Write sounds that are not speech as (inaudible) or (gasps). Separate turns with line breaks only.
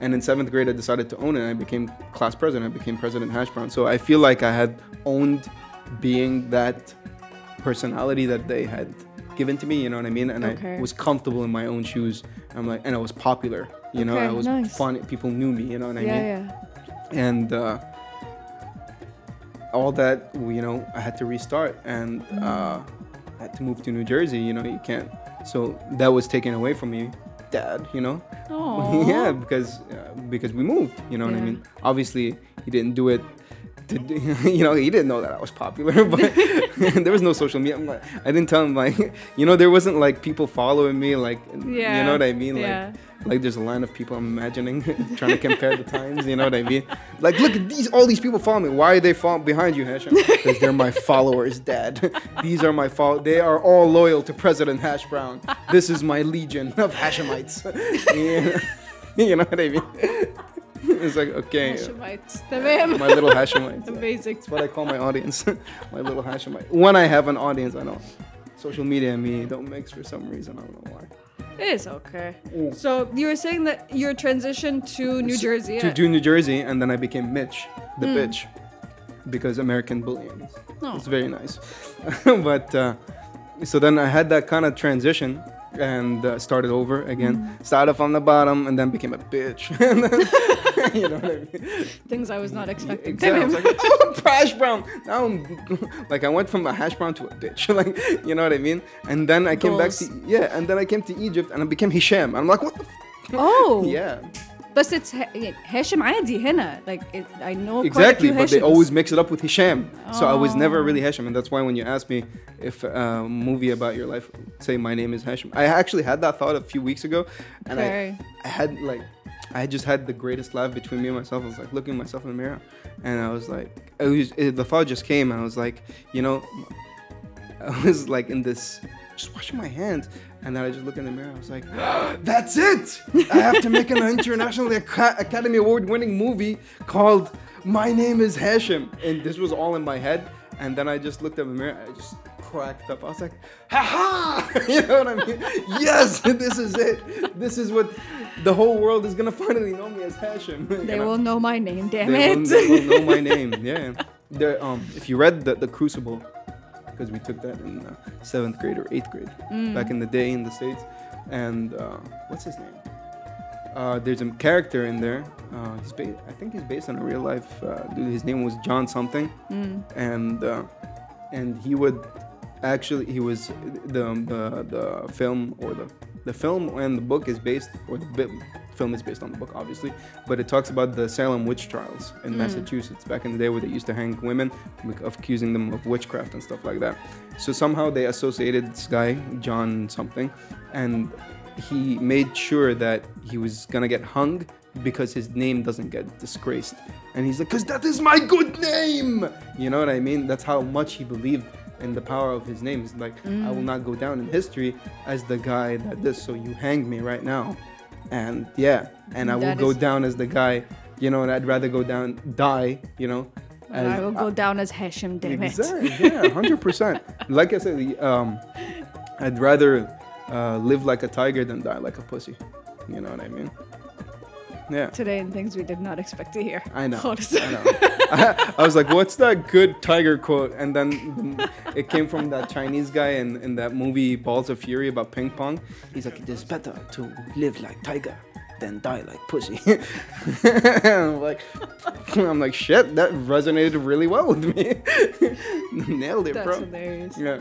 And in seventh grade, I decided to own it. I became class president. I became president hash brown. So I feel like I had owned being that personality that they had given to me. You know what I mean? And
Okay.
I was comfortable in my own shoes. I'm like, and I was popular. You know,
Okay,
I was
nice.
funny. People knew me. You know what I
yeah,
mean?
yeah.
and uh, all that you know i had to restart and uh, i had to move to new jersey you know you can't so that was taken away from me dad you know? (laughs) Yeah because uh, because we moved you know what i mean? Obviously he didn't do it do- (laughs) you know he didn't know that i was popular (laughs) but (laughs) there was no social media I'm like, i didn't tell him like you know there wasn't like people following me like you know what i mean like
Yeah.
like there's a line of people I'm imagining trying to compare the times. You know what I mean? Like, look at these. All these people follow me. Why are they fall behind you, Hashem? Because they're my followers, Dad. these are my follow. They are all loyal to President Hash Brown. This is my legion of Hashemites. you know what I mean? it's like okay.
Hashemites.
My little Hashemites. (laughs)
Amazing.
That's what I call my audience. (laughs) my little Hashemite. When I have an audience, I know. Social media and me don't mix for some reason. I don't know why.
It's okay.
Ooh.
So you were saying that your transition to New Jersey.
To, eh? New Jersey, and then I became Mitch, the
mm.
bitch, because American bullying.
Oh.
It's very nice. (laughs) but uh, so then I had that kind of transition and uh, started over again.
Mm.
Started from the bottom and then became a bitch. And then- (laughs) you know what I mean?
Things I was not expecting.
Exactly. I was
تمام.
like, oh, hash brown. Now I'm (laughs) like, I went from a hash brown to a bitch. (laughs) like, you know what I mean? And then I came back to
Goals.
yeah, and then I came to Egypt and I became Hisham. I'm like, what the? F-?
Oh.
Yeah.
But it's Ha- هاشم عادي هنا. Like it, I know
Exactly,
quite a few
but they
Hashims.
always mix it up with Hisham. So I was never
Oh.
really Hashim, and that's why when you ask me if a movie about your life, say my name is Hashim. I actually had that thought a few weeks ago, and
Okay.
I, I had like, I just had the greatest laugh between me and myself. I was like looking myself in the mirror, and I was like, it was, it, the thought just came, and I was like, you know, (laughs) I was like in this, just washing my hands. And then I just look in the mirror. I was like, (gasps) "That's it! I have to make an international Aca- Academy Award winning movie called My Name Is Hashem." And this was all in my head. And then I just looked at the mirror. I just cracked up. I was like, "Ha ha!" (laughs) You know what I mean? Yes, (laughs) this is it. This is what the whole world is gonna finally know me as Hashem. (laughs)
They will know my name, damn
They will,
it.
they will know my name. Yeah. The, um, if you read the, the Crucible, because we took that in uh, seventh grade or eighth grade
Mm.
back in the day in the states, and uh, what's his name? Uh, there's a character in there. Uh, he's ba- I think he's based on a real life uh, dude. His name was John something,
Mm.
and uh, and he would actually he was the the the film or the the film and the book is based or the bi- film is based on the book obviously but it talks about the salem witch trials in mm. massachusetts. Back in the day where they used to hang women accusing them of witchcraft and stuff like that. So somehow they associated this guy john something and he made sure that he was gonna get hung because his name doesn't get disgraced. And he's like because that is my good name! You know what i mean? That's how much he believed in the power of his name. He's like, I will not go down in history as the guy that this. So you hang me right now, and yeah, and I will go down as the guy. You know, and I'd rather go down, die. You know,
And I will go down as Hashem, damn it.
Exactly. Yeah, hundred percent. (laughs) Like I said, um, I'd rather uh, live like a tiger than die like a pussy. You know what I mean? yeah.
today and things we did not expect to hear.
I know.
Honestly.
I, know. I, (laughs) I was like, what's that good tiger quote? And then it came from that Chinese guy in, in that movie Balls of Fury about ping pong. He's like, it is better to live like tiger than die like pussy. (laughs) I'm like, I'm like, shit, that resonated really well with me. (laughs) Nailed it,
That's
bro.
Hilarious.
Yeah.